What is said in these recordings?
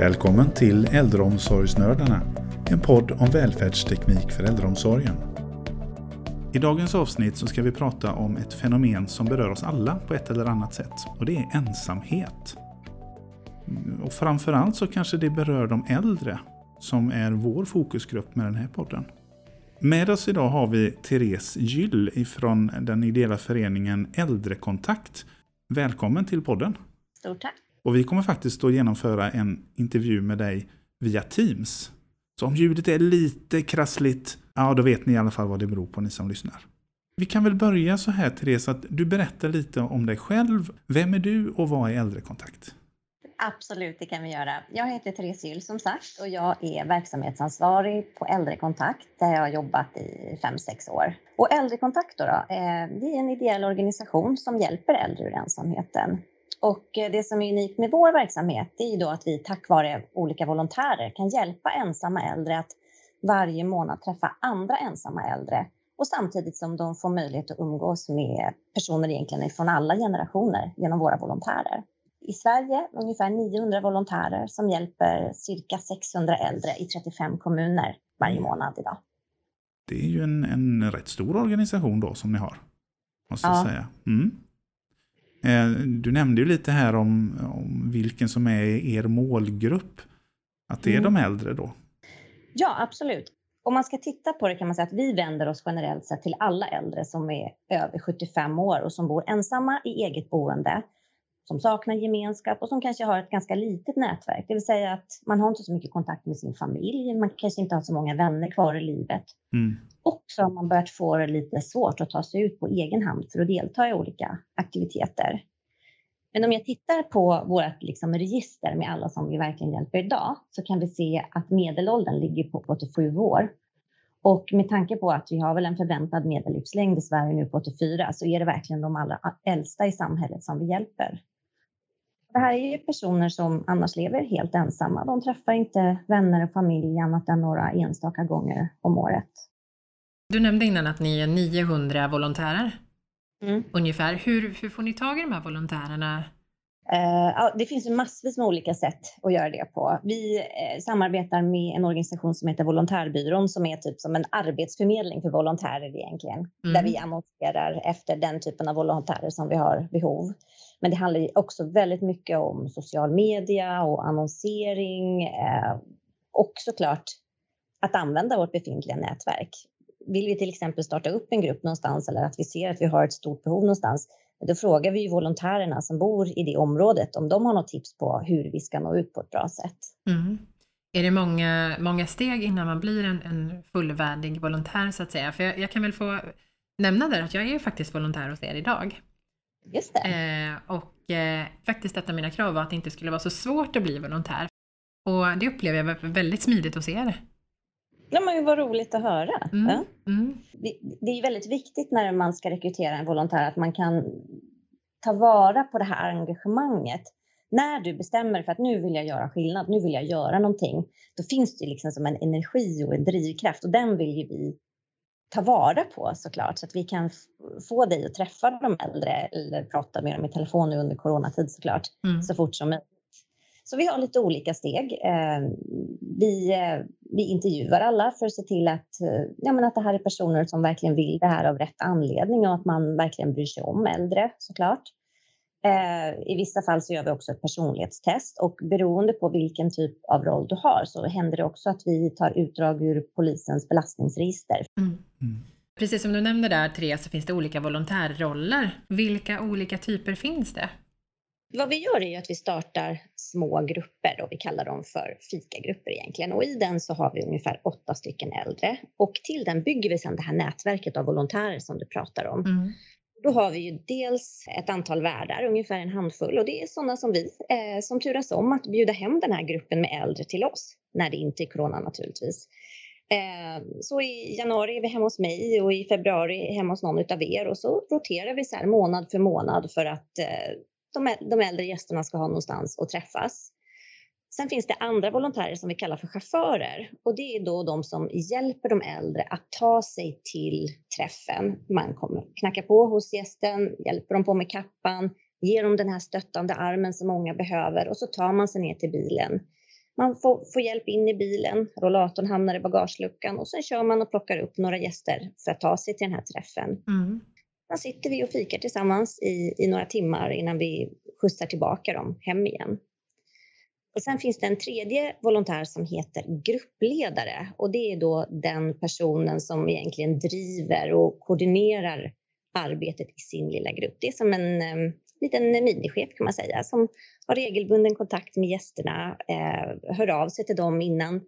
Välkommen till Äldreomsorgsnördarna, en podd om välfärdsteknik för äldreomsorgen. I dagens avsnitt så ska vi prata om ett fenomen som berör oss alla på ett eller annat sätt och det är ensamhet. Och framförallt så kanske det berör de äldre som är vår fokusgrupp med den här podden. Med oss idag har vi Therese Gyll ifrån den ideella föreningen Äldrekontakt. Välkommen till podden! Stort tack! Och vi kommer faktiskt att genomföra en intervju med dig via Teams. Så om ljudet är lite krassligt, ja då vet ni i alla fall vad det beror på ni som lyssnar. Vi kan väl börja så här Therese, att du berättar lite om dig själv. Vem är du och vad är äldrekontakt? Absolut, det kan vi göra. Jag heter Therese Gyll som sagt och jag är verksamhetsansvarig på Äldrekontakt där jag har jobbat i 5-6 år. Och Äldrekontakt då, då, eh, det är en ideell organisation som hjälper äldre ur ensamheten. Och eh, det som är unikt med vår verksamhet är ju då att vi tack vare olika volontärer kan hjälpa ensamma äldre att varje månad träffa andra ensamma äldre och samtidigt som de får möjlighet att umgås med personer egentligen från alla generationer genom våra volontärer. I Sverige ungefär 900 volontärer som hjälper cirka 600 äldre i 35 kommuner varje månad idag. Det är ju en, en rätt stor organisation då som ni har. Måste jag säga. Mm. Eh, du nämnde ju lite här om, om vilken som är er målgrupp. Att det är mm. de äldre då? Ja, absolut. Om man ska titta på det kan man säga att vi vänder oss generellt sett till alla äldre som är över 75 år och som bor ensamma i eget boende, som saknar gemenskap och som kanske har ett ganska litet nätverk. Det vill säga att man har inte så mycket kontakt med sin familj, man kanske inte har så många vänner kvar i livet. Mm. Och så har man börjat få det lite svårt att ta sig ut på egen hand för att delta i olika aktiviteter. Men om jag tittar på vårt liksom register med alla som vi verkligen hjälper idag så kan vi se att medelåldern ligger på 87 år. Och med tanke på att vi har väl en förväntad medellivslängd i Sverige nu på 84 så är det verkligen de allra äldsta i samhället som vi hjälper. Det här är ju personer som annars lever helt ensamma. De träffar inte vänner och familj annat än några enstaka gånger om året. Du nämnde innan att ni är 900 volontärer. Mm. Ungefär. Hur, hur får ni tag i de här volontärerna? Ja, det finns massvis med olika sätt att göra det på. Vi uh, samarbetar med en organisation som heter Volontärbyrån som är typ som en arbetsförmedling för volontärer egentligen. Mm. Där vi annonserar efter den typen av volontärer som vi har behov. Men det handlar också väldigt mycket om social media och annonsering eh, och såklart att använda vårt befintliga nätverk vill vi till exempel starta upp en grupp någonstans eller att vi ser att vi har ett stort behov någonstans, då frågar vi ju volontärerna som bor i det området om de har något tips på hur vi ska nå ut på ett bra sätt. Mm. Är det många, många steg innan man blir en, en fullvärdig volontär så att säga? För jag, jag, kan väl få nämna där att jag är faktiskt volontär hos er idag. Just det. Eh, och eh, faktiskt ett av mina krav var att det inte skulle vara så svårt att bli volontär. Och det upplever jag väldigt smidigt hos er. Ja, men vad roligt att höra. Mm. Ja. Mm. Det, det, är väldigt viktigt när man ska rekrytera en volontär att man kan ta vara på det här engagemanget. När du bestämmer för att nu vill jag göra skillnad, nu vill jag göra någonting, då finns det liksom som en energi och en drivkraft och den vill ju vi ta vara på såklart så att vi kan få dig att träffa de äldre eller prata med dem i telefon nu under coronatid såklart mm. så fort som möjligt. Så vi har lite olika steg. Eh, vi, eh, vi intervjuar alla för att se till att, eh, ja, men att det här är personer som verkligen vill det här av rätt anledning och att man verkligen bryr sig om äldre såklart. I vissa fall så gör vi också ett personlighetstest och beroende på vilken typ av roll du har så händer det också att vi tar utdrag ur polisens belastningsregister. Mm. Mm. Precis som du nämnde där Therese så finns det olika volontärroller. Vilka olika typer finns det? Vad vi gör är att vi startar små grupper, då, vi kallar dem för fikagrupper egentligen. Och i den så har vi ungefär åtta stycken äldre. Och till den bygger vi sedan det här nätverket av volontärer som du pratar om. Mm. Då har vi ju dels ett antal värdar, ungefär en handfull. Och det är sådana som vi, eh, som turas om att bjuda hem den här gruppen med äldre till oss. När det inte är corona naturligtvis. Eh, så i januari är vi hemma hos mig och i februari hemma hos någon av er och så roterar vi så här månad för månad för att eh, de, de äldre gästerna ska ha någonstans att träffas. Sen finns det andra volontärer som vi kallar för chaufförer och det är då de som hjälper de äldre att ta sig till träffen. Man kommer knacka på hos gästen, hjälper dem på med kappan, ger dem den här stöttande armen som många behöver och så tar man sig ner till bilen. Man får, får hjälp in i bilen, rollatorn hamnar i bagageluckan och sen kör man och plockar upp några gäster för att ta sig till den här träffen. Mm. Sen sitter vi och fikar tillsammans i, i några timmar innan vi skjutsar tillbaka dem hem igen. Och sen finns det en tredje volontär som heter gruppledare och det är då den personen som egentligen driver och koordinerar arbetet i sin lilla grupp. Det är som en um, liten minichef kan man säga som har regelbunden kontakt med gästerna, eh, hör av sig till dem innan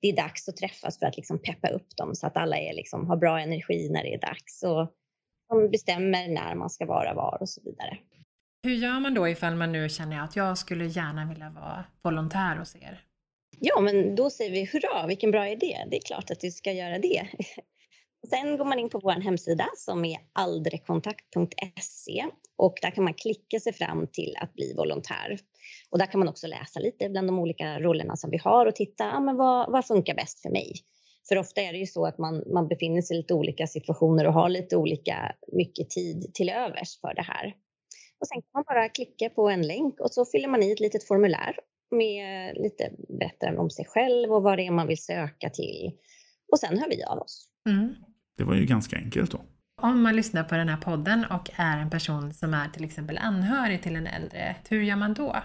det är dags att träffas för att liksom peppa upp dem så att alla är liksom, har bra energi när det är dags och de bestämmer när man ska vara var och så vidare. Hur gör man då ifall man nu känner att jag skulle gärna vilja vara volontär hos er? Ja, men då säger vi hurra, vilken bra idé. Det är klart att du ska göra det. Sen går man in på vår hemsida som är aldrekontakt.se och där kan man klicka sig fram till att bli volontär. Och där kan man också läsa lite bland de olika rollerna som vi har och titta, ja, men vad, vad funkar bäst för mig? För ofta är det ju så att man, man befinner sig i lite olika situationer och har lite olika mycket tid till övers för det här. Och sen kan man bara klicka på en länk och så fyller man i ett litet formulär med lite berättande om sig själv och vad det är man vill söka till. Och sen hör vi av oss. Mm. Det var ju ganska enkelt då. Om man lyssnar på den här podden och är en person som är till exempel anhörig till en äldre, hur gör man då?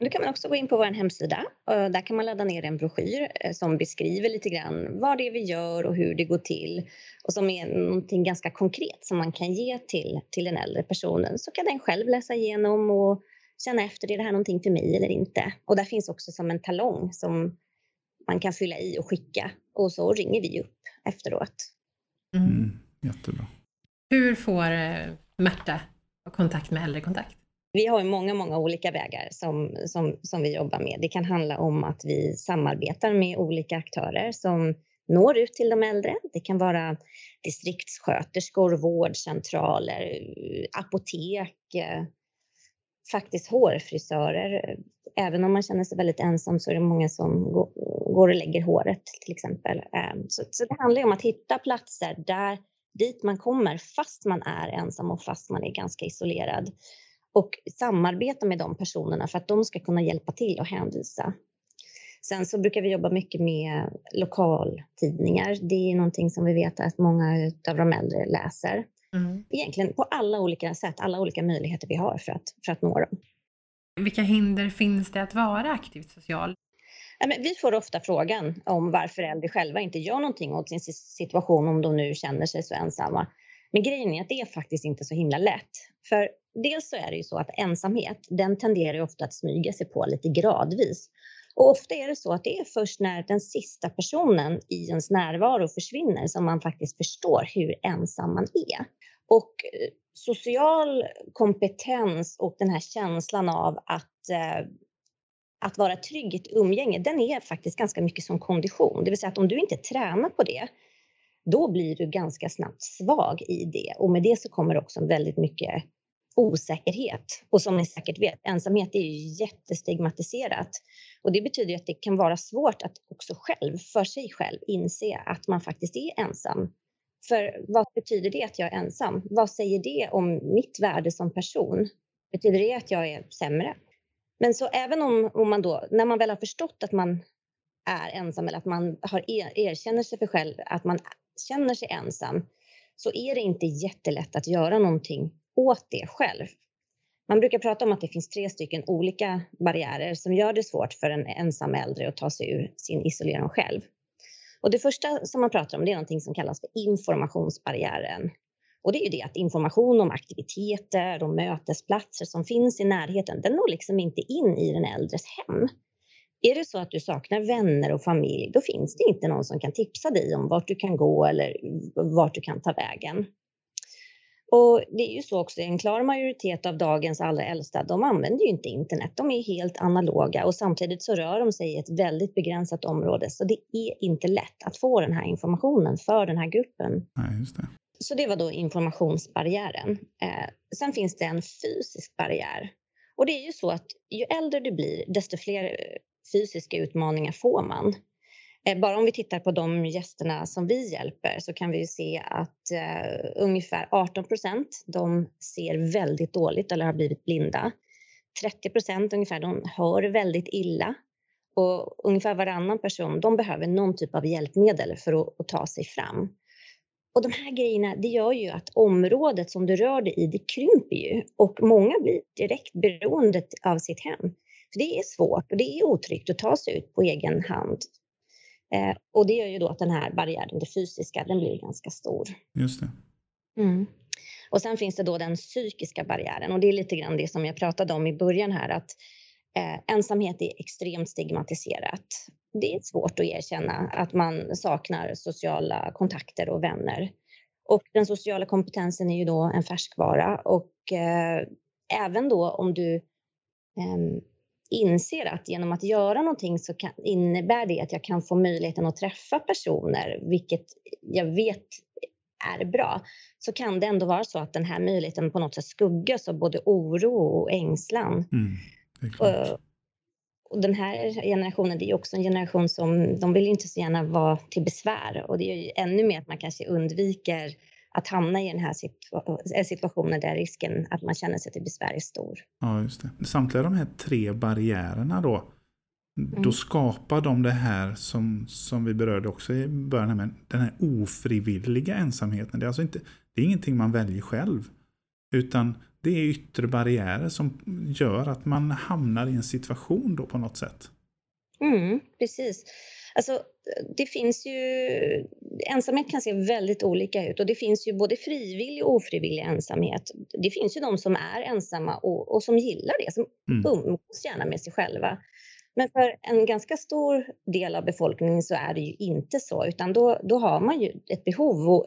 Då kan man också gå in på vår hemsida. och Där kan man ladda ner en broschyr eh, som beskriver lite grann vad det är vi gör och hur det går till och som är någonting ganska konkret som man kan ge till, till den äldre personen. Så kan den själv läsa igenom och känna efter, är det här någonting för mig eller inte? Och där finns också som en talong som man kan fylla i och skicka och så ringer vi upp efteråt. Mm. Mm, jättebra. Hur får eh, Märta kontakt med äldrekontakt? Vi har många, många olika vägar som, som, som vi jobbar med. Det kan handla om att vi samarbetar med olika aktörer som når ut till de äldre. Det kan vara distriktssköterskor, vårdcentraler, apotek, faktiskt hårfrisörer. Även om man känner sig väldigt ensam så är det många som går och lägger håret till exempel. Ehm, så, så det handlar om att hitta platser där dit man kommer fast man är ensam och fast man är ganska isolerad och samarbeta med de personerna för att de ska kunna hjälpa till och hänvisa. Sen så brukar vi jobba mycket med lokaltidningar. Det är någonting som vi vet att många av de äldre läser. Mm. Egentligen på alla olika sätt, alla olika möjligheter vi har för att, för att nå dem. Vilka hinder finns det att vara aktivt social? vi får ofta frågan om varför äldre själva inte gör någonting åt sin situation om de nu känner sig så ensamma. Men grejen är att det är faktiskt inte så himla lätt. För dels så är det ju så att ensamhet, den tenderar ju ofta att smyga sig på lite gradvis. Och ofta är det så att det är först när den sista personen i ens närvaro försvinner som man faktiskt förstår hur ensam man är. Och eh, social kompetens och den här känslan av att eh, att vara trygg i ett umgänge, den är faktiskt ganska mycket som kondition. Det vill säga att om du inte tränar på det, då blir du ganska snabbt svag i det och med det så kommer också väldigt mycket osäkerhet. Och som ni säkert vet, ensamhet är ju jättestigmatiserat. Och det betyder att det kan vara svårt att också själv, för sig själv, inse att man faktiskt är ensam. För vad betyder det att jag är ensam? Vad säger det om mitt värde som person? Betyder det att jag är sämre? Men så även om, om man då, när man väl har förstått att man är ensam eller att man har er, erkänner sig för själv att man känner sig ensam så är det inte jättelätt att göra någonting åt det själv. Man brukar prata om att det finns tre stycken olika barriärer som gör det svårt för en ensam äldre att ta sig ur sin isolering själv. Och det första som man pratar om det är någonting som kallas för informationsbarriären. Och det är ju det att information om aktiviteter och mötesplatser som finns i närheten, den når liksom inte in i den äldres hem. Är det så att du saknar vänner och familj, då finns det inte någon som kan tipsa dig om vart du kan gå eller vart du kan ta vägen. Och det är ju så också, en klar majoritet av dagens allra äldsta, de använder ju inte internet. De är helt analoga och samtidigt så rör de sig i ett väldigt begränsat område. Så det är inte lätt att få den här informationen för den här gruppen. Nej, just det. Så det var då informationsbarriären. Eh, sen finns det en fysisk barriär. Och det är ju så att ju äldre du blir, desto fler fysiska utmaningar får man. Eh, bara om vi tittar på de gästerna som vi hjälper så kan vi se att eh, ungefär 18 procent de ser väldigt dåligt eller har blivit blinda. 30 procent ungefär de hör väldigt illa och ungefär varannan person de behöver någon typ av hjälpmedel för att, att ta sig fram. Och de här grejerna, det gör ju att området som du rör dig i, det krymper ju och många blir direkt beroende av sitt hem. För det är svårt och det är otryggt att ta sig ut på egen hand. Eh, och det gör ju då att den här barriären, det fysiska, den blir ganska stor. Just det. Mm. Och sen finns det då den psykiska barriären och det är lite grann det som jag pratade om i början här att eh, ensamhet är extremt stigmatiserat. Det är svårt att erkänna att man saknar sociala kontakter och vänner. Och den sociala kompetensen är ju då en färskvara och eh, även då om du eh, inser att genom att göra någonting så kan, innebär det att jag kan få möjligheten att träffa personer, vilket jag vet är bra, så kan det ändå vara så att den här möjligheten på något sätt skuggas av både oro och ängslan. Mm, och, och den här generationen, det är också en generation som, de vill inte så gärna vara till besvär och det är ju ännu mer att man kanske undviker att hamna i den här eh, situationen där risken att man känner sig till besvär är stor. Ja, just det. Samtliga de här tre barriärerna då, mm. då skapar de det här som, som vi berörde också i början, med den här ofrivilliga ensamheten. Det är alltså inte, det är ingenting man väljer själv, utan det är yttre barriärer som gör att man hamnar i en situation då på något sätt. Mm, precis. Alltså, det finns ju, ensamhet kan se väldigt olika ut och det finns ju både frivillig och ofrivillig ensamhet. Det finns ju de som är ensamma och, och som gillar det, som mm. umgås gärna med sig själva. Men för en ganska stor del av befolkningen så är det ju inte så, utan då, då har man ju ett behov. Och,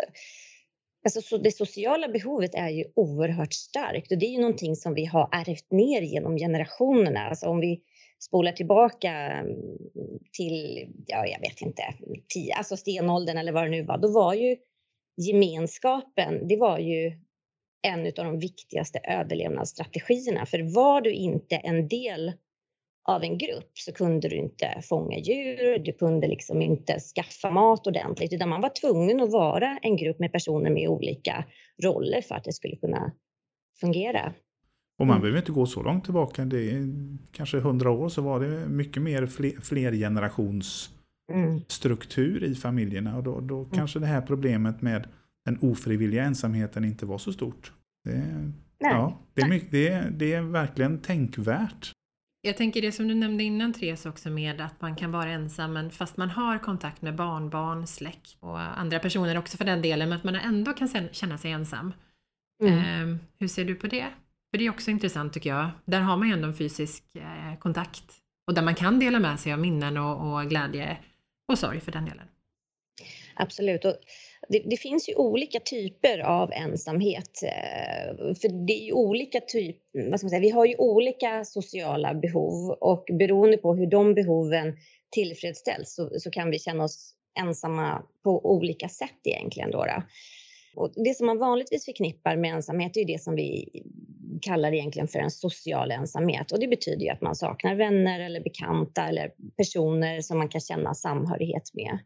alltså, så det sociala behovet är ju oerhört starkt och det är ju någonting som vi har ärvt ner genom generationerna. Alltså om vi spola tillbaka mm, till, ja, jag vet inte, tio, alltså stenåldern eller vad det nu var, då var ju gemenskapen, det var ju en av de viktigaste överlevnadsstrategierna. För var du inte en del av en grupp så kunde du inte fånga djur, du kunde liksom inte skaffa mat ordentligt, utan man var tvungen att vara en grupp med personer med olika roller för att det skulle kunna fungera. Och man mm. behöver inte gå så långt tillbaka. Det är kanske hundra år så var det mycket mer fler, flergenerationsstruktur mm. i familjerna. Och då, då mm. kanske det här problemet med den ofrivilliga ensamheten inte var så stort. Det, ja, det, är mycket, det, är, det är verkligen tänkvärt. Jag tänker det som du nämnde innan Therese också med att man kan vara ensam men fast man har kontakt med barnbarn, släkt och andra personer också för den delen men att man ändå kan känna sig ensam. Mm. Eh, hur ser du på det? För det är också intressant tycker jag. Där har man ju ändå en fysisk eh, kontakt och där man kan dela med sig av minnen och, och glädje och sorg för den delen. Absolut. Och det, det, finns ju olika typer av ensamhet. Eh, för det är ju olika typ, vad ska man säga, vi har ju olika sociala behov och beroende på hur de behoven tillfredsställs så, så kan vi känna oss ensamma på olika sätt egentligen. Då, då. Och det som man vanligtvis förknippar med ensamhet är det som vi kallar egentligen för en social ensamhet. Och det betyder ju att man saknar vänner eller bekanta eller personer som man kan känna samhörighet med.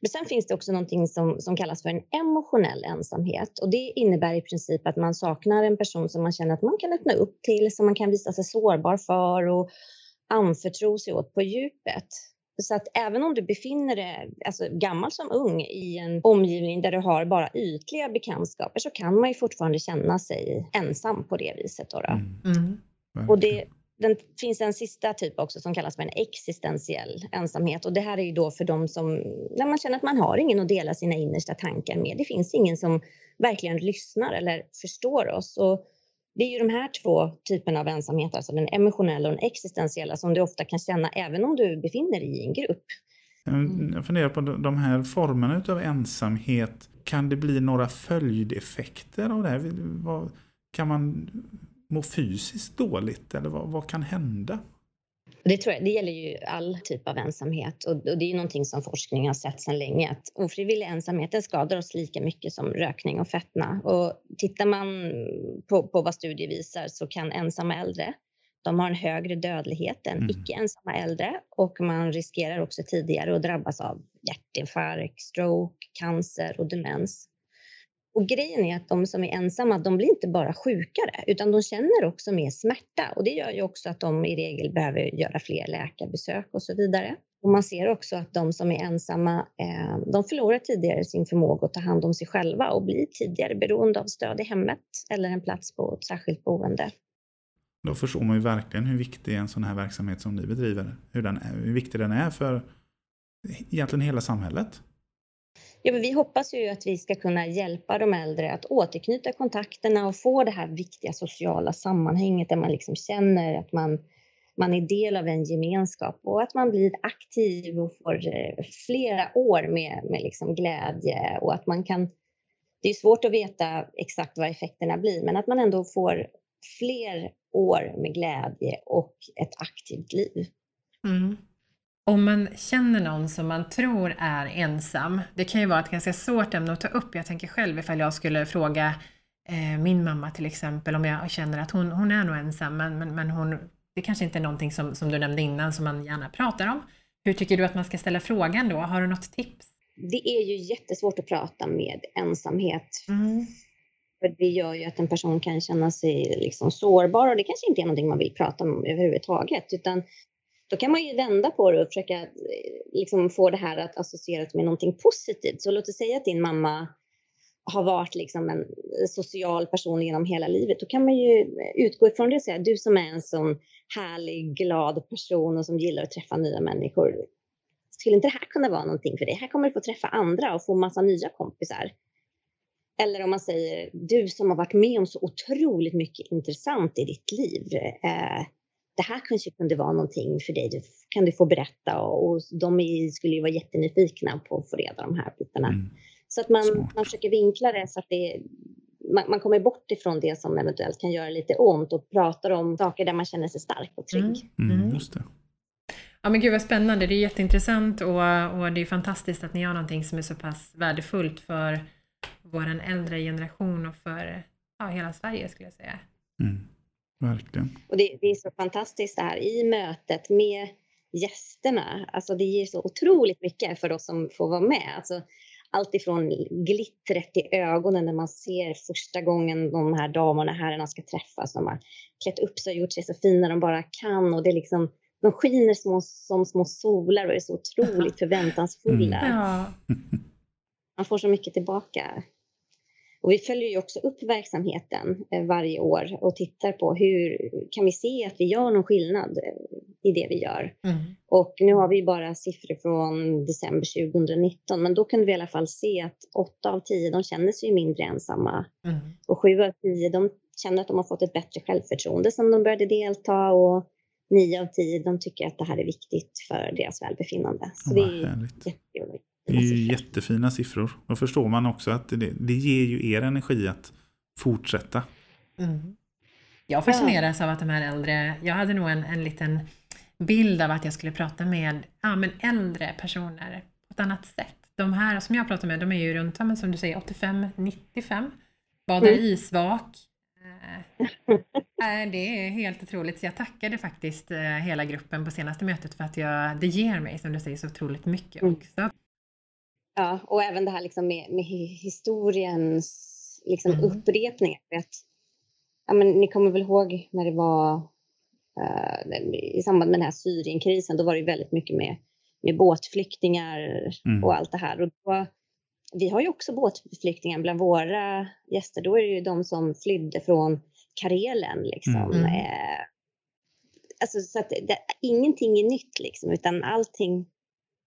Men sen finns det också någonting som, som kallas för en emotionell ensamhet och det innebär i princip att man saknar en person som man känner att man kan öppna upp till, som man kan visa sig sårbar för och anförtro sig åt på djupet. Så att även om du befinner dig, alltså gammal som ung, i en omgivning där du har bara ytliga bekantskaper så kan man ju fortfarande känna sig ensam på det viset. Då, då. Mm. Mm. Och det, den finns en sista typ också som kallas för en existentiell ensamhet och det här är ju då för dem som, när man känner att man har ingen att dela sina innersta tankar med. Det finns ingen som verkligen lyssnar eller förstår oss. Och det är ju de här två typerna av ensamhet, alltså den emotionella och den existentiella, som du ofta kan känna även om du befinner dig i en grupp. Mm. Jag funderar på de här formerna av ensamhet. Kan det bli några följdeffekter av det här? Kan man må fysiskt dåligt eller vad, vad kan hända? Det, tror jag, det gäller ju all typ av ensamhet och, och det är ju någonting som forskning har sett sedan länge att ofrivillig ensamhet skadar oss lika mycket som rökning och fetma. Och tittar man på, på vad studier visar så kan ensamma äldre de har en högre dödlighet än mm. icke ensamma äldre och man riskerar också tidigare att drabbas av hjärtinfarkt, stroke, cancer och demens. Och grejen är att de som är ensamma, de blir inte bara sjukare, utan de känner också mer smärta. Och det gör ju också att de i regel behöver göra fler läkarbesök och så vidare. Och man ser också att de som är ensamma, eh, de förlorar tidigare sin förmåga att ta hand om sig själva och blir tidigare beroende av stöd i hemmet eller en plats på ett särskilt boende. Då förstår man ju verkligen hur viktig en sån här verksamhet som ni bedriver, hur, den är, hur viktig den är för egentligen hela samhället. Ja, men vi hoppas ju att vi ska kunna hjälpa de äldre att återknyta kontakterna och få det här viktiga sociala sammanhanget där man liksom känner att man, man är del av en gemenskap och att man blir aktiv och får eh, flera år med, med liksom glädje och att man kan... Det är svårt att veta exakt vad effekterna blir, men att man ändå får fler år med glädje och ett aktivt liv. Mm om man känner någon som man tror är ensam, det kan ju vara ett ganska svårt ämne att ta upp. Jag tänker själv ifall jag skulle fråga eh, min mamma till exempel om jag känner att hon, hon är nog ensam, men, men, men hon, det kanske inte är någonting som, som du nämnde innan som man gärna pratar om. Hur tycker du att man ska ställa frågan då? Har du något tips? Det är ju jättesvårt att prata med ensamhet. Mm. För det gör ju att en person kan känna sig liksom sårbar och det kanske inte är någonting man vill prata om överhuvudtaget. Utan då kan man ju vända på det och försöka eh, liksom få det här att associeras med någonting positivt. Så låt oss säga att din mamma har varit liksom en social person genom hela livet. Då kan man ju eh, utgå ifrån det och säga, du som är en sån härlig, glad person och som gillar att träffa nya människor. Skulle inte det här kunna vara någonting för dig? Här kommer du få träffa andra och få massa nya kompisar. Eller om man säger, du som har varit med om så otroligt mycket intressant i ditt liv. Eh, det här kanske kunde vara någonting för dig, det kan du få berätta och, och de är, skulle ju vara jättenyfikna på att få reda de här bitarna. Mm. Så att man, man försöker vinkla det så att det, man, man, kommer bort ifrån det som eventuellt kan göra lite ont och pratar om saker där man känner sig stark och trygg. Mm. Mm, mm. just det. Ja men gud vad spännande, det är jätteintressant och, och det är fantastiskt att ni har någonting som är så pass värdefullt för vår äldre generation och för ja, hela Sverige skulle jag säga. Mm. Verkligen. Och det, det, är så fantastiskt det här i mötet med gästerna. Alltså det ger så otroligt mycket för oss som får vara med. Alltså allt ifrån glittret i ögonen när man ser första gången de här damerna och herrarna ska träffas. De har klätt upp sig och gjort sig så fina de bara kan. Och det är liksom, de skiner små, som små solar och är så otroligt förväntansfulla. Mm. Ja. Man får så mycket tillbaka. Och vi följer ju också upp verksamheten eh, varje år och tittar på hur kan vi se att vi gör någon skillnad eh, i det vi gör. Mm. Och nu har vi bara siffror från december 2019, men då kunde vi i alla fall se att åtta av tio de känner sig mindre ensamma mm. och sju av tio de känner att de har fått ett bättre självförtroende sen de började delta och nio av tio de tycker att det här är viktigt för deras välbefinnande. Så det är jättekul. Det är ju jättefina siffror. Då förstår man också att det, det ger ju er energi att fortsätta. Mm. Jag fascineras av att de här äldre, jag hade nog en, en liten bild av att jag skulle prata med ja, men äldre personer på ett annat sätt. De här som jag pratar med, de är ju runt, men som du säger, 85-95. Badar mm. isvak. Äh, det är helt otroligt. Så jag tackade faktiskt eh, hela gruppen på senaste mötet för att jag, det ger mig, som du säger, så otroligt mycket mm. också. Ja, och även det här liksom med, med historiens liksom mm. upprepningar. Att, ja, men ni kommer väl ihåg när det var uh, i samband med den här Syrienkrisen, då var det väldigt mycket med, med båtflyktingar mm. och allt det här. Och då, vi har ju också båtflyktingar bland våra gäster. Då är det ju de som flydde från Karelen. Liksom. Mm. Eh, alltså, så att det, ingenting är nytt, liksom, utan allting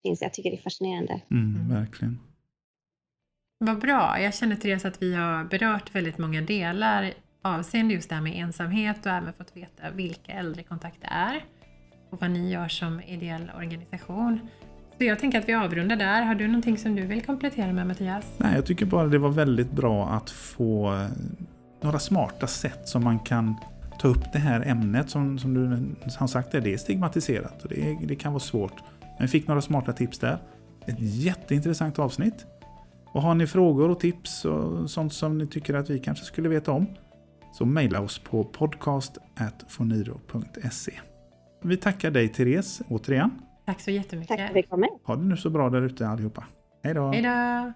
finns. Jag tycker det är fascinerande. Mm, mm, verkligen. Vad bra. Jag känner Therese att vi har berört väldigt många delar avseende just det här med ensamhet och även fått veta vilka äldrekontakt är och vad ni gör som ideell organisation. Så jag tänker att vi avrundar där. Har du någonting som du vill komplettera med Mattias? Nej, jag tycker bara det var väldigt bra att få eh, några smarta sätt som man kan ta upp det här ämnet som, som du har sagt är, det är stigmatiserat och det, det kan vara svårt. Men vi fick några smarta tips där. Ett jätteintressant avsnitt. Och har ni frågor och tips och sånt som ni tycker att vi kanske skulle veta om så mejla oss på podcast.foniro.se. Vi tackar dig Therese återigen. Tack så jättemycket. Tack för att vi kom med. Ha det nu så bra där ute allihopa. Hej då! Hej då!